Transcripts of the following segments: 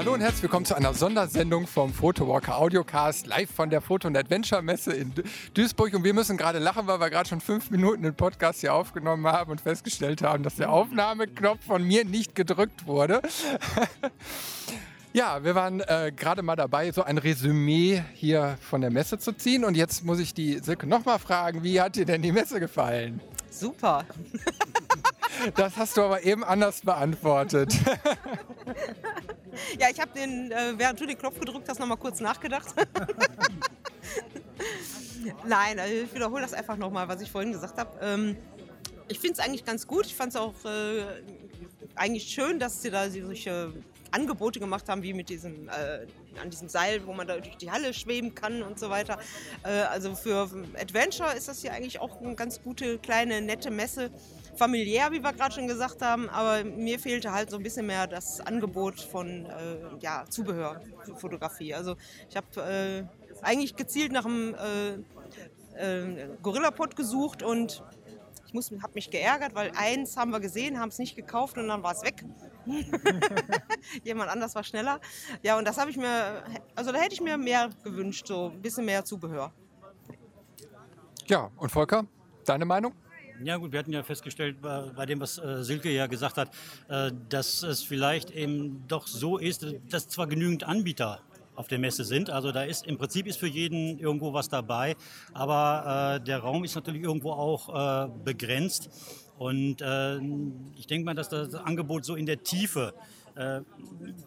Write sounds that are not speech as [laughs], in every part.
Hallo und herzlich willkommen zu einer Sondersendung vom Photowalker Audiocast live von der Foto- und Adventure Messe in Duisburg. Und wir müssen gerade lachen, weil wir gerade schon fünf Minuten den Podcast hier aufgenommen haben und festgestellt haben, dass der Aufnahmeknopf von mir nicht gedrückt wurde. [laughs] Ja, wir waren äh, gerade mal dabei, so ein Resümee hier von der Messe zu ziehen. Und jetzt muss ich die Silke nochmal fragen, wie hat dir denn die Messe gefallen? Super. Das hast du aber eben anders beantwortet. [laughs] Ja, ich habe den, äh, während du den Knopf gedrückt hast, noch mal kurz nachgedacht. [laughs] Nein, also ich wiederhole das einfach nochmal, was ich vorhin gesagt habe. Ähm, ich finde es eigentlich ganz gut. Ich fand es auch äh, eigentlich schön, dass sie da solche Angebote gemacht haben, wie mit diesem, äh, an diesem Seil, wo man da durch die Halle schweben kann und so weiter. Äh, also für Adventure ist das hier eigentlich auch eine ganz gute, kleine, nette Messe. Familiär, wie wir gerade schon gesagt haben, aber mir fehlte halt so ein bisschen mehr das Angebot von äh, ja, Zubehör für Fotografie. Also ich habe äh, eigentlich gezielt nach einem äh, äh, Gorilla-Pod gesucht und ich habe mich geärgert, weil eins haben wir gesehen, haben es nicht gekauft und dann war es weg. [laughs] Jemand anders war schneller. Ja, und das habe ich mir, also da hätte ich mir mehr gewünscht, so ein bisschen mehr Zubehör. Ja, und Volker, deine Meinung? Ja gut, wir hatten ja festgestellt bei, bei dem, was äh, Silke ja gesagt hat, äh, dass es vielleicht eben doch so ist, dass zwar genügend Anbieter auf der Messe sind. Also da ist im Prinzip ist für jeden irgendwo was dabei, aber äh, der Raum ist natürlich irgendwo auch äh, begrenzt. Und äh, ich denke mal, dass das Angebot so in der Tiefe äh,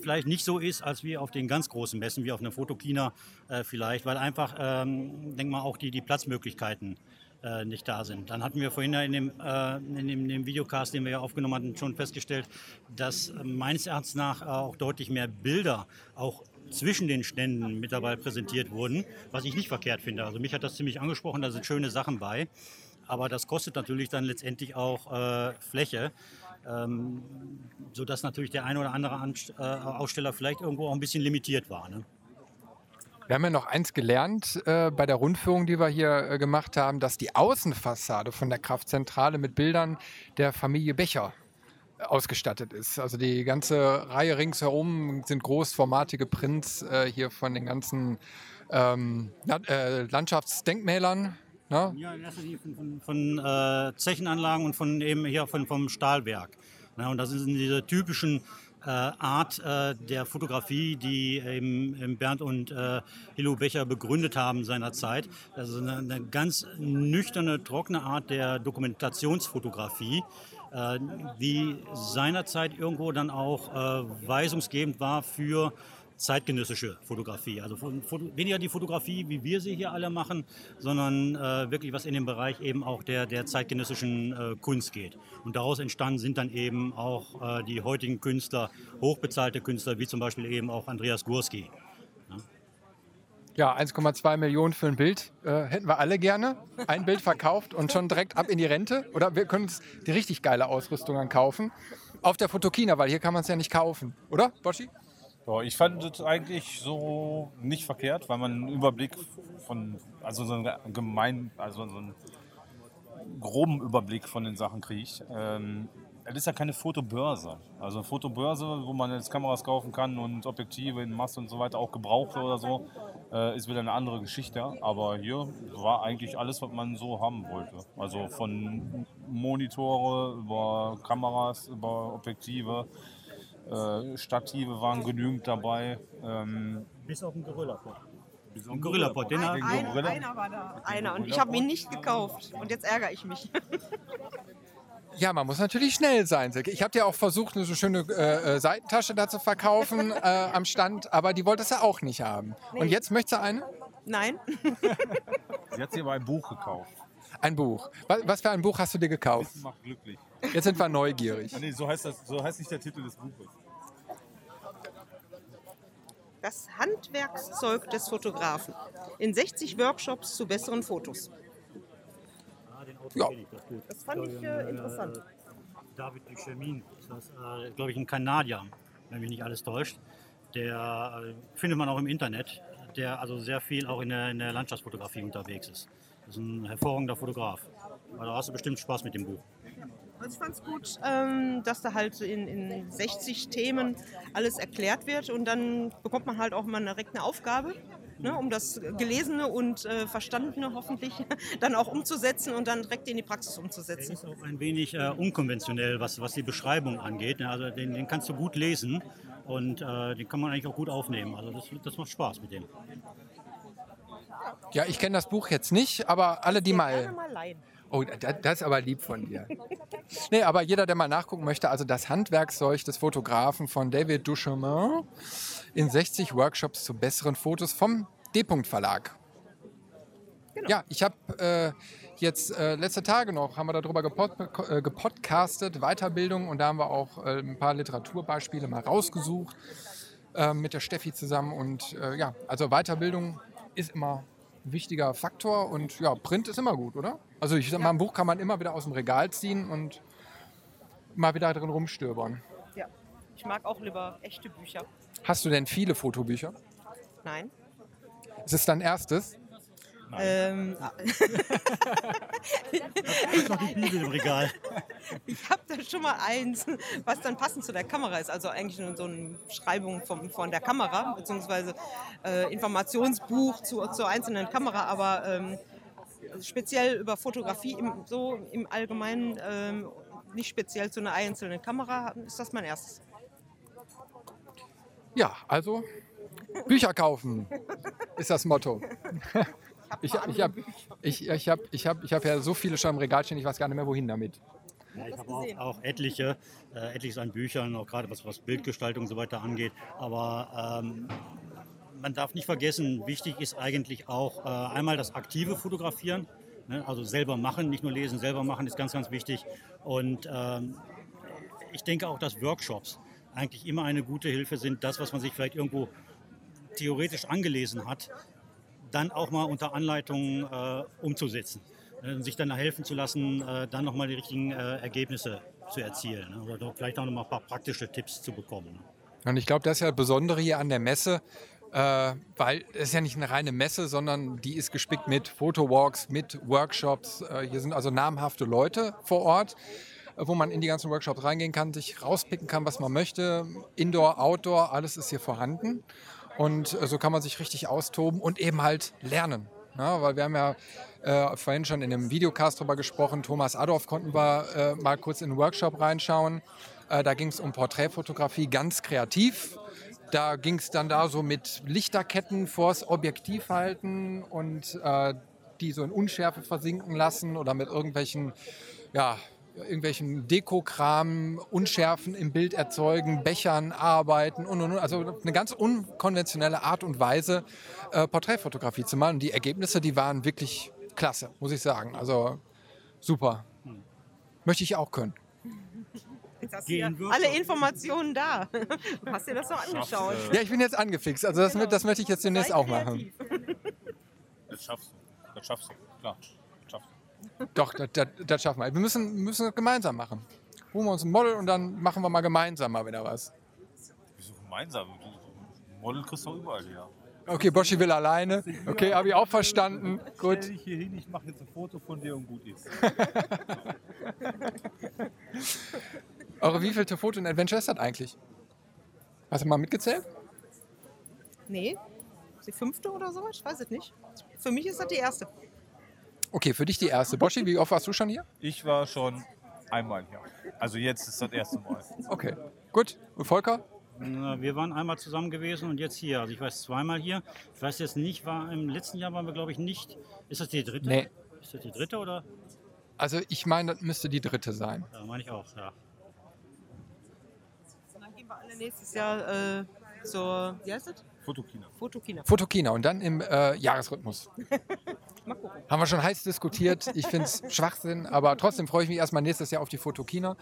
vielleicht nicht so ist, als wie auf den ganz großen Messen, wie auf einer Fotokina äh, vielleicht, weil einfach, ähm, denke mal, auch die, die Platzmöglichkeiten äh, nicht da sind. Dann hatten wir vorhin ja in dem, äh, in, dem, dem Videocast, den wir ja aufgenommen hatten, schon festgestellt, dass äh, meines Erachtens nach auch deutlich mehr Bilder auch zwischen den Ständen mit dabei präsentiert wurden, was ich nicht verkehrt finde. Also mich hat das ziemlich angesprochen, da sind schöne Sachen bei. Aber das kostet natürlich dann letztendlich auch äh, Fläche, ähm, sodass natürlich der ein oder andere Anst äh, Aussteller vielleicht irgendwo auch ein bisschen limitiert war. Ne? Wir haben ja noch eins gelernt äh, bei der Rundführung, die wir hier äh, gemacht haben, dass die Außenfassade von der Kraftzentrale mit Bildern der Familie Becher ausgestattet ist. Also die ganze Reihe ringsherum sind großformatige Prints äh, hier von den ganzen ähm, äh, Landschaftsdenkmälern. Ne? Ja, in erster Linie von, von, von äh, Zechenanlagen und von eben hier von, vom Stahlwerk. Ja, und das sind diese typischen äh, Art äh, der Fotografie, die eben Bernd und äh, Hilo Becher begründet haben seinerzeit. Also eine, eine ganz nüchterne, trockene Art der Dokumentationsfotografie äh, die seinerzeit irgendwo dann auch äh, weisungsgebend war für zeitgenössische Fotografie. Also weniger die Fotografie, wie wir sie hier alle machen, sondern äh, wirklich was in dem Bereich eben auch der, der zeitgenössischen äh, Kunst geht. Und daraus entstanden sind dann eben auch äh, die heutigen Künstler, hochbezahlte Künstler, wie zum Beispiel eben auch Andreas Gurski. Ja, 1,2 Millionen für ein Bild äh, hätten wir alle gerne. Ein Bild verkauft und schon direkt ab in die Rente. Oder wir können uns die richtig geile Ausrüstung dann kaufen. Auf der Fotokina, weil hier kann man es ja nicht kaufen. Oder, Boschi? Ja, ich fand es eigentlich so nicht verkehrt, weil man einen Überblick von, also so einen gemein, also so einen groben Überblick von den Sachen kriegt. Ähm, es ist ja keine Fotobörse. Also eine Fotobörse, wo man jetzt Kameras kaufen kann und Objektive in Masse und so weiter, auch gebrauchte oder so, äh, ist wieder eine andere Geschichte. Aber hier war eigentlich alles, was man so haben wollte. Also von Monitore über Kameras, über Objektive, äh, Stative waren genügend dabei. Ähm, Bis auf den Gorilla-Pod. Ein Gorilla-Pod, den ein, ein, Einer war da. Einer. Und ich habe ihn nicht gekauft. Und jetzt ärgere ich mich. [laughs] Ja, man muss natürlich schnell sein. Ich habe dir auch versucht, eine so schöne äh, äh, Seitentasche da zu verkaufen [laughs] äh, am Stand, aber die wolltest du auch nicht haben. Nee. Und jetzt möchtest du eine? Nein. Sie hat sich aber ein Buch gekauft. Ein Buch. Was, was für ein Buch hast du dir gekauft? Wissen macht glücklich. Jetzt sind wir neugierig. Ah, nee, so heißt, das, so heißt nicht der Titel des Buches. Das Handwerkszeug des Fotografen. In 60 Workshops zu besseren Fotos. Ja. Das fand ich äh, interessant. David Duchemin, das ist äh, glaube ich, ein Kanadier, wenn mich nicht alles täuscht. Der äh, findet man auch im Internet, der also sehr viel auch in der, in der Landschaftsfotografie unterwegs ist. Das ist ein hervorragender Fotograf. Also da hast du bestimmt Spaß mit dem Buch. Also ich fand es gut, ähm, dass da halt in, in 60 Themen alles erklärt wird und dann bekommt man halt auch mal direkt eine Aufgabe, ne, um das Gelesene und äh, Verstandene hoffentlich [laughs] dann auch umzusetzen und dann direkt in die Praxis umzusetzen. ist auch ein wenig äh, unkonventionell, was, was die Beschreibung angeht. ne? Also den, den kannst du gut lesen und äh, den kann man eigentlich auch gut aufnehmen. Also das, das macht Spaß mit dem. Ja, ich kenne das Buch jetzt nicht, aber alle, die mal. mal leihen. Oh, da- das ist aber lieb von dir. Nee, aber jeder, der mal nachgucken möchte, also das Handwerkszeug des Fotografen von David Duchemin in 60 Workshops zu besseren Fotos vom D-Punkt Verlag. Ja, ich habe äh, jetzt äh, letzte Tage noch, haben wir darüber gepod äh, gepodcastet, Weiterbildung und da haben wir auch äh, ein paar Literaturbeispiele mal rausgesucht äh, mit der Steffi zusammen und ja, also Weiterbildung ist immer wichtiger Faktor und ja, Print ist immer gut, oder? Also ich sag mal, ein Buch kann man immer wieder aus dem Regal ziehen und mal wieder drin rumstöbern. Ja. Ich mag auch lieber echte Bücher. Hast du denn viele Fotobücher? Nein. Ist es dein erstes? Ähm, [laughs] ist noch die Bibel im Regal. [laughs] ich habe da schon mal eins, was dann passend zu der Kamera ist. Also eigentlich nur so eine Beschreibung vom, von der Kamera, beziehungsweise äh, Informationsbuch zu, zur einzelnen Kamera, aber ähm, speziell über Fotografie im, so im Allgemeinen, ähm, nicht speziell zu einer einzelnen Kamera, ist das mein erstes. Ja, also Bücher kaufen ist das Motto. [laughs] Ich, ich habe ich, ich hab, ich hab, ich hab ja so viele schon im Regal stehen, ich weiß gar nicht mehr, wohin damit. Ja, ich habe auch, auch etliche, äh, etliches an Büchern, auch gerade was, was Bildgestaltung und so weiter angeht. Aber ähm, man darf nicht vergessen, wichtig ist eigentlich auch äh, einmal das aktive Fotografieren, ne? also selber machen, nicht nur lesen, selber machen ist ganz, ganz wichtig. Und ähm, ich denke auch, dass Workshops eigentlich immer eine gute Hilfe sind, das, was man sich vielleicht irgendwo theoretisch angelesen hat, dann auch mal unter Anleitung äh, umzusetzen. Äh, sich dann helfen zu lassen, äh, dann nochmal die richtigen äh, Ergebnisse zu erzielen. Ne? Oder vielleicht auch nochmal ein paar praktische Tipps zu bekommen. Ne? Und ich glaube, das ist ja das Besondere hier an der Messe, äh, weil es ist ja nicht eine reine Messe, sondern die ist gespickt mit Fotowalks, mit Workshops. Hier sind also namhafte Leute vor Ort, wo man in die ganzen Workshops reingehen kann, sich rauspicken kann, was man möchte. Indoor, Outdoor, alles ist hier vorhanden. Und äh, so kann man sich richtig austoben und eben halt lernen. Ja, weil wir haben ja äh, vorhin schon in einem Videocast drüber gesprochen. Thomas Adolf konnten wir äh, mal kurz in den Workshop reinschauen. Äh, da ging es um Porträtfotografie ganz kreativ. Da ging es dann da so mit Lichterketten vors Objektiv halten und äh, die so in Unschärfe versinken lassen oder mit irgendwelchen, ja, irgendwelchen Dekokram, Unschärfen im Bild erzeugen, Bechern arbeiten und, und, und. Also eine ganz unkonventionelle Art und Weise, äh, Porträtfotografie zu machen. Und die Ergebnisse, die waren wirklich klasse, muss ich sagen. Also super. Möchte ich auch können. Jetzt hast du ja alle Informationen da. Du hast dir das doch angeschaut. Ja, ich bin jetzt angefixt. Also das, das möchte ich jetzt demnächst auch machen. Das schaffst du. Das schaffst du. Klar. Doch, das, das, das schaffen wir. Wir müssen, müssen das gemeinsam machen. Holen wir uns ein Model und dann machen wir mal gemeinsam mal wieder was. Wieso gemeinsam? Model kriegst du doch überall her. Okay, Boschi will alleine. Okay, habe ich auch verstanden. Gut. Stell dich hier hin, ich mache jetzt ein Foto von dir und gut ist. [laughs] Eure wievielte Foto in Adventure ist das eigentlich? Hast du mal mitgezählt? Nee, die fünfte oder so? Ich weiß es nicht. Für mich ist das die erste. Okay, für dich die erste. Boschi, wie oft warst du schon hier? Ich war schon einmal hier. Also jetzt ist das erste Mal. Okay, gut. Und Volker? Wir waren einmal zusammen gewesen und jetzt hier. Also ich war jetzt zweimal hier. Ich weiß jetzt nicht, war im letzten Jahr waren wir glaube ich nicht. Ist das die dritte? Nee. Ist das die dritte oder? Also ich meine, das müsste die dritte sein. Ja, meine ich auch, ja. Und dann gehen wir alle nächstes Jahr äh, zur, wie heißt das? Fotokina. Fotokina. Fotokina und dann im äh, Jahresrhythmus. [laughs] Mal gucken. Haben wir schon heiß diskutiert. Ich finde es Schwachsinn, aber trotzdem freue ich mich erstmal nächstes Jahr auf die Fotokina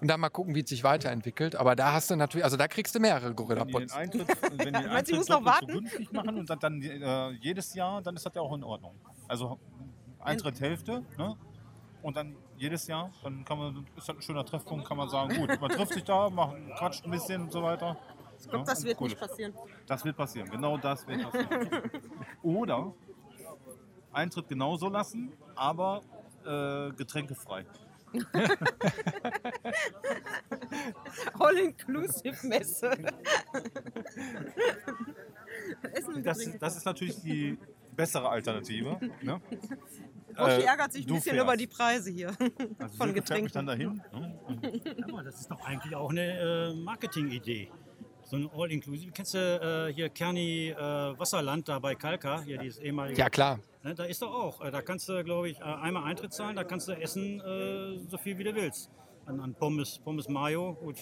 und dann mal gucken, wie es sich weiterentwickelt. Aber da hast du natürlich, also da kriegst du mehrere Wenn die den Gorilla-Pots. Eintritt, wenn die [laughs] den muss Eintritt noch doppelt so warten? günstig machen und dann, dann äh, jedes Jahr, dann ist das ja auch in Ordnung. Also Eintritt Hälfte, ne? Und dann jedes Jahr, dann kann man, ist das ein schöner Treffpunkt, kann man sagen, gut, man trifft sich da, macht, quatscht ein bisschen und so weiter. Ich glaube, Ja, das wird cool. nicht passieren. Das wird passieren, genau das wird passieren. [laughs] Oder Eintritt genauso lassen, aber äh, getränkefrei. [laughs] All-Inclusive-Messe. Das, das ist natürlich die bessere Alternative. Ne? [laughs] Roshi Äh, ärgert sich ein bisschen fährst. über die Preise hier Also [laughs] von fährt mich dann Getränken. dahin. ne? Aber das ist doch eigentlich auch eine äh, Marketing-Idee. So ein All-Inclusive. Kennst du äh, hier Kerni äh, Wasserland da bei Kalka? Hier dieses ehemalige. Ja, klar. Ne, da ist doch auch. Äh, da kannst du, glaube ich, äh, einmal Eintritt zahlen, da kannst du essen, äh, so viel wie du willst. An, an Pommes, Pommes Mayo, gut,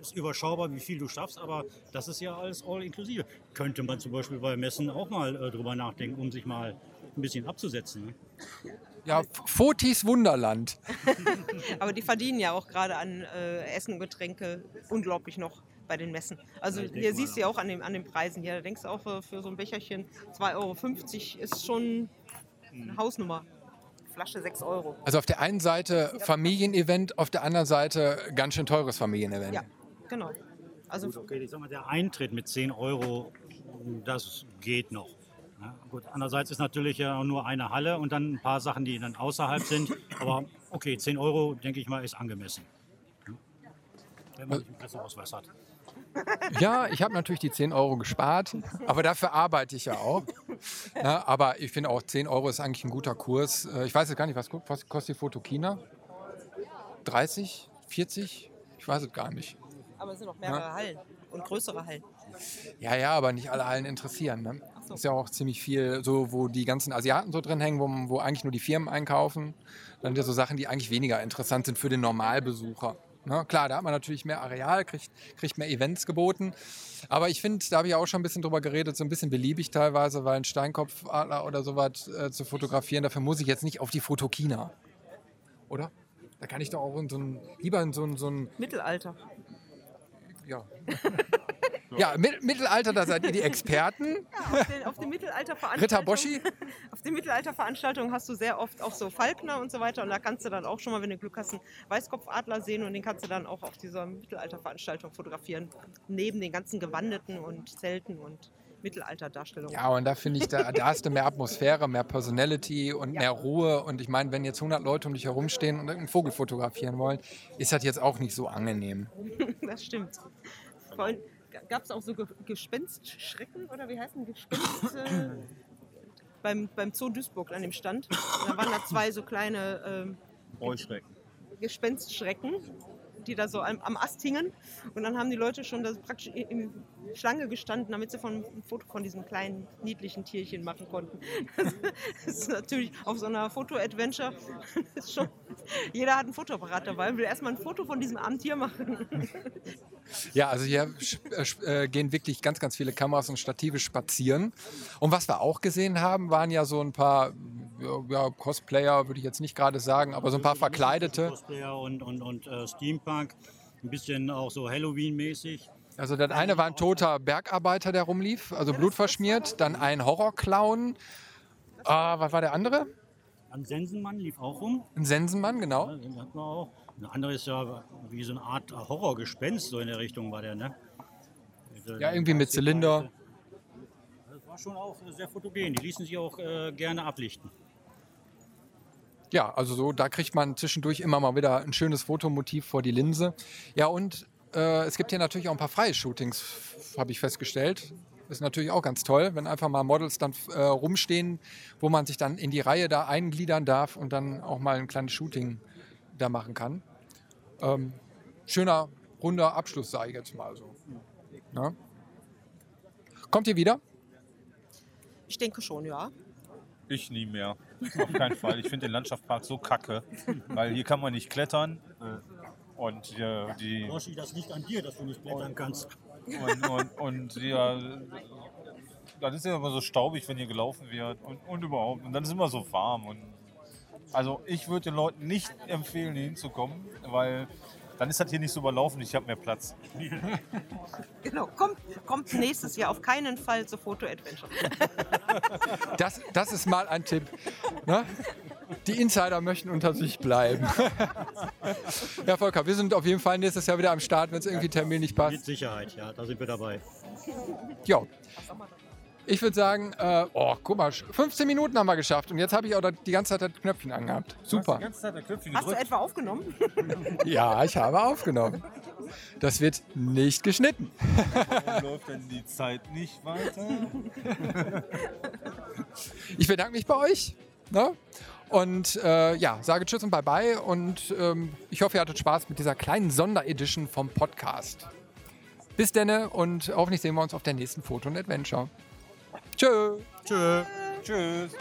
ist überschaubar, wie viel du schaffst, aber das ist ja alles all-inklusive. Könnte man zum Beispiel bei Messen auch mal äh, drüber nachdenken, um sich mal ein bisschen abzusetzen. Ne? Ja, Fotis Wunderland. [laughs] Aber die verdienen ja auch gerade an äh, Essen und Getränke unglaublich noch bei den Messen. Also Ja, hier siehst du ja auch an, dem, an den Preisen hier. Da denkst du auch für, für so ein Becherchen 2,50 Euro ist schon eine Hausnummer. Flasche 6 Euro. Also auf der einen Seite Familienevent, auf der anderen Seite ganz schön teures Familienevent. Ja, genau. Also Gut, okay, ich sag mal, der Eintritt mit 10 Euro, das geht noch. Ja, gut, andererseits ist natürlich ja auch nur eine Halle und dann ein paar Sachen, die dann außerhalb sind. Aber okay, 10 Euro, denke ich mal, ist angemessen. Ja. Wenn man nicht einen Presseausweis hat. Ja, ich habe natürlich die 10 Euro gespart, aber dafür arbeite ich ja auch. Na, aber ich finde auch 10 Euro ist eigentlich ein guter Kurs. Äh, Ich weiß jetzt gar nicht, was, kostet die Fotokina? 30, 40? Ich weiß es gar nicht. Aber es sind noch mehrere Hallen und größere Hallen. Ja, ja, aber nicht alle Hallen interessieren. Ne? so. Ist ja auch ziemlich viel, so wo die ganzen Asiaten so drin hängen, wo, wo eigentlich nur die Firmen einkaufen. Dann ja so Sachen, die eigentlich weniger interessant sind für den Normalbesucher. Ne? Klar, da hat man natürlich mehr Areal, kriegt, kriegt mehr Events geboten. Aber ich finde, da habe ich auch schon ein bisschen drüber geredet, so ein bisschen beliebig teilweise, weil ein Steinkopfadler oder sowas äh, zu fotografieren, dafür muss ich jetzt nicht auf die Fotokina. Oder? Da kann ich doch auch in so ein, lieber in so ein, so ein Mittelalter. ja. [laughs] ja, Mit- Mittelalter, da seid ihr die Experten. [laughs] Auf den, auf den Mittelalterveranstaltungen. Ritter Boschi? [laughs] Auf den Mittelalterveranstaltungen hast du sehr oft auch so Falkner und so weiter. Und da kannst du dann auch schon mal, wenn du Glück hast, einen Weißkopfadler sehen und den kannst du dann auch auf dieser Mittelalterveranstaltung fotografieren. Neben den ganzen Gewandeten und Zelten und Mittelalterdarstellungen. Ja, und da finde ich, da, da hast du mehr Atmosphäre, mehr Personality und mehr Ruhe. Und ich meine, wenn jetzt 100 Leute um dich herumstehen und irgendeinen Vogel fotografieren wollen, ist das jetzt auch nicht so angenehm. [laughs] Das stimmt. Vorhin gab es auch so Ge Gespenstschrecken oder wie heißen Gespenst? Äh, [coughs] beim, beim Zoo Duisburg an dem Stand. Da waren da zwei so kleine Heuschrecken. Gespenstschrecken, die da so am, am Ast hingen. Und dann haben die Leute schon da praktisch in, Schlange gestanden, damit sie von, ein Foto von diesem kleinen, niedlichen Tierchen machen konnten. [laughs] Das ist natürlich auf so einer Foto-Adventure. [laughs] schon- Jeder hat ein Fotoapparat dabei und will erstmal ein Foto von diesem armen Tier machen. Ja, also hier äh, äh, gehen wirklich ganz, ganz viele Kameras und Stative spazieren. Und was wir auch gesehen haben, waren ja so ein paar ja, Cosplayer, würde ich jetzt nicht gerade sagen, aber so ein paar verkleidete. Cosplayer und, und, und äh, Steampunk. Ein bisschen auch so Halloween-mäßig. Also das eine war ein toter Bergarbeiter, der rumlief, also blutverschmiert. Dann ein Horrorclown. Ah, was war der andere? An Sensenmann lief auch rum. Ein Sensenmann, genau. Ja, den hatten wir auch. Eine andere ist ja wie so eine Art Horrorgespenst, so in der Richtung war der, ne? Diese- Ja, irgendwie mit Zylinder. Das war schon auch sehr fotogen. Die ließen sich auch äh, gerne ablichten. Ja, also so, da kriegt man zwischendurch immer mal wieder ein schönes Fotomotiv vor die Linse. Ja, und äh, es gibt hier natürlich auch ein paar freie Shootings, habe ich festgestellt. Ist natürlich auch ganz toll, wenn einfach mal Models dann äh, rumstehen, wo man sich dann in die Reihe da eingliedern darf und dann auch mal ein kleines Shooting da machen kann. Ähm, schöner, runder Abschluss, sage ich jetzt mal so. Ja. Kommt ihr wieder? Ich denke schon, ja. Ich nie mehr. Auf keinen Fall. Ich finde den Landschaftspark so kacke, weil hier kann man nicht klettern. Und äh, die, Roshi, das liegt an dir, dass du nicht klettern kannst. und, und, und ja, dann ist ja immer so staubig, wenn hier gelaufen wird und, und überhaupt. Und dann ist immer so warm. Und also ich würde den Leuten nicht empfehlen, hier hinzukommen, weil dann ist das hier nicht so überlaufen. Ich habe mehr Platz. [laughs] Genau. Kommt, kommt nächstes Jahr auf keinen Fall zur Foto-Adventure. [laughs] Das, das ist mal ein Tipp. Ne? Die Insider möchten unter sich bleiben. [laughs] ja, Volker, wir sind auf jeden Fall nächstes Jahr wieder am Start, wenn es irgendwie terminlich Mit passt. Sicherheit, ja, da sind wir dabei. Ja. Ich würde sagen, äh, oh, guck mal, 15 Minuten haben wir geschafft und jetzt habe ich auch die ganze Zeit das Knöpfchen angehabt. Du hast Super. die ganze Zeit der Knöpfchen Hast du gedrückt. etwa aufgenommen? [laughs] Ja, ich habe aufgenommen. Das wird nicht geschnitten. Warum [laughs] läuft denn die Zeit nicht weiter? Ich bedanke mich bei euch. Ne? Und äh, ja, sage Tschüss und Bye-bye. Und ähm, ich hoffe, ihr hattet Spaß mit dieser kleinen Sonderedition vom Podcast. Bis denne und hoffentlich sehen wir uns auf der nächsten Foto und Adventure. Tschö. Tschö. Tschüss.